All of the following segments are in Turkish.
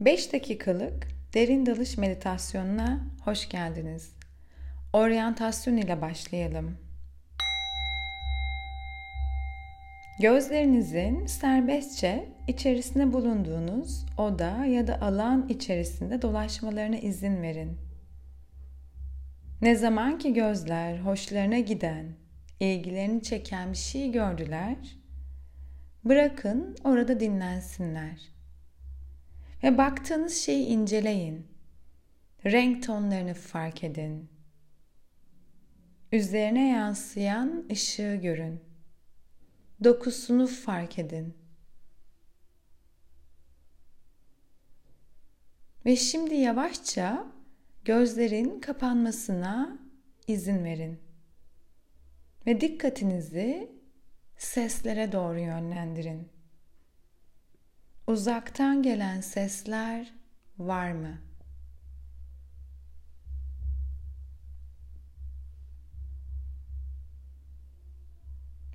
5 dakikalık derin dalış meditasyonuna hoş geldiniz. Oryantasyon ile başlayalım. Gözlerinizin serbestçe içerisinde bulunduğunuz oda ya da alan içerisinde dolaşmalarına izin verin. Ne zaman ki gözler hoşlarına giden, ilgilerini çeken bir şey gördüler, bırakın orada dinlensinler. Ve baktığınız şeyi inceleyin. Renk tonlarını fark edin. Üzerine yansıyan ışığı görün. Dokusunu fark edin. Ve şimdi yavaşça gözlerin kapanmasına izin verin. Ve dikkatinizi seslere doğru yönlendirin. Uzaktan gelen sesler var mı?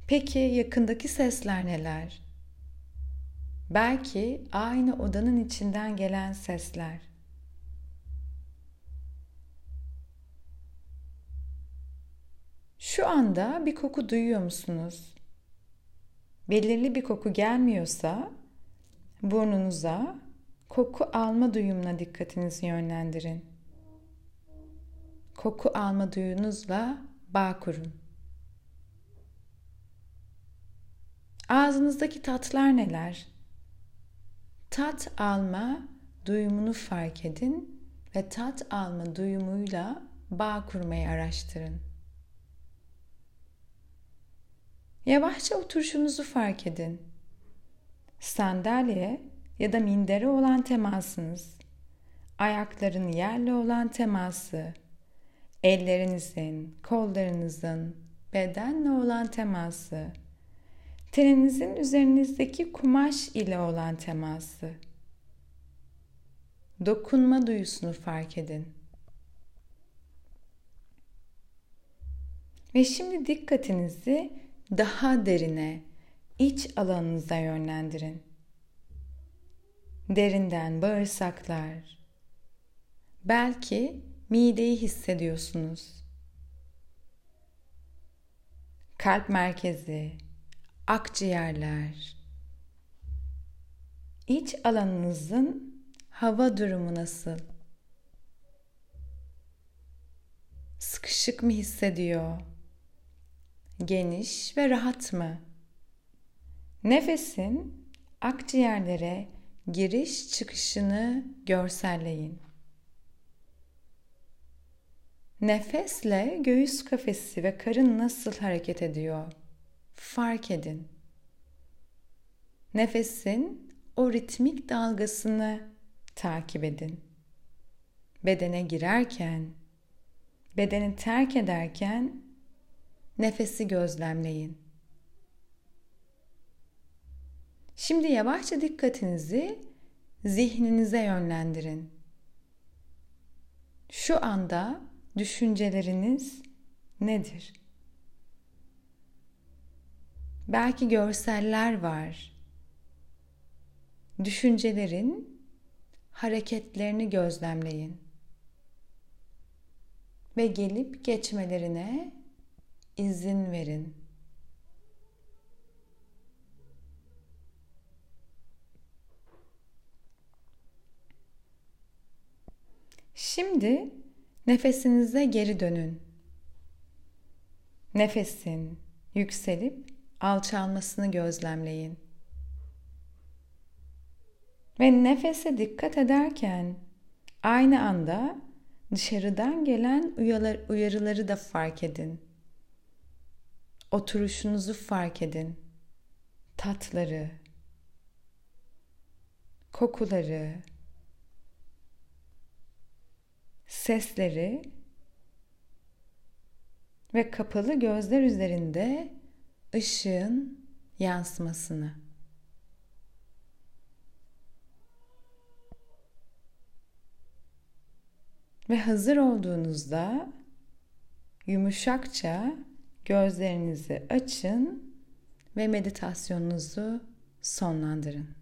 Peki yakındaki sesler neler? Belki aynı odanın içinden gelen sesler. Şu anda bir koku duyuyor musunuz? Belirli bir koku gelmiyorsa burnunuza koku alma duyumuna dikkatinizi yönlendirin. Koku alma duyunuzla bağ kurun. Ağzınızdaki tatlar neler? Tat alma duyumunu fark edin ve tat alma duyumuyla bağ kurmayı araştırın. Yavaşça oturuşunuzu fark edin sandalye ya da mindere olan temasınız, ayakların yerle olan teması, ellerinizin, kollarınızın bedenle olan teması, teninizin üzerinizdeki kumaş ile olan teması, dokunma duyusunu fark edin. Ve şimdi dikkatinizi daha derine, iç alanınıza yönlendirin. Derinden bağırsaklar. Belki mideyi hissediyorsunuz. Kalp merkezi, akciğerler. İç alanınızın hava durumu nasıl? Sıkışık mı hissediyor? Geniş ve rahat mı? Nefesin akciğerlere giriş çıkışını görselleyin. Nefesle göğüs kafesi ve karın nasıl hareket ediyor? Fark edin. Nefesin o ritmik dalgasını takip edin. Bedene girerken, bedeni terk ederken nefesi gözlemleyin. Şimdi yavaşça dikkatinizi zihninize yönlendirin. Şu anda düşünceleriniz nedir? Belki görseller var. Düşüncelerin hareketlerini gözlemleyin. Ve gelip geçmelerine izin verin. Şimdi nefesinize geri dönün. Nefesin yükselip alçalmasını gözlemleyin. Ve nefese dikkat ederken aynı anda dışarıdan gelen uyarıları da fark edin. Oturuşunuzu fark edin. Tatları, kokuları, sesleri ve kapalı gözler üzerinde ışığın yansımasını. Ve hazır olduğunuzda yumuşakça gözlerinizi açın ve meditasyonunuzu sonlandırın.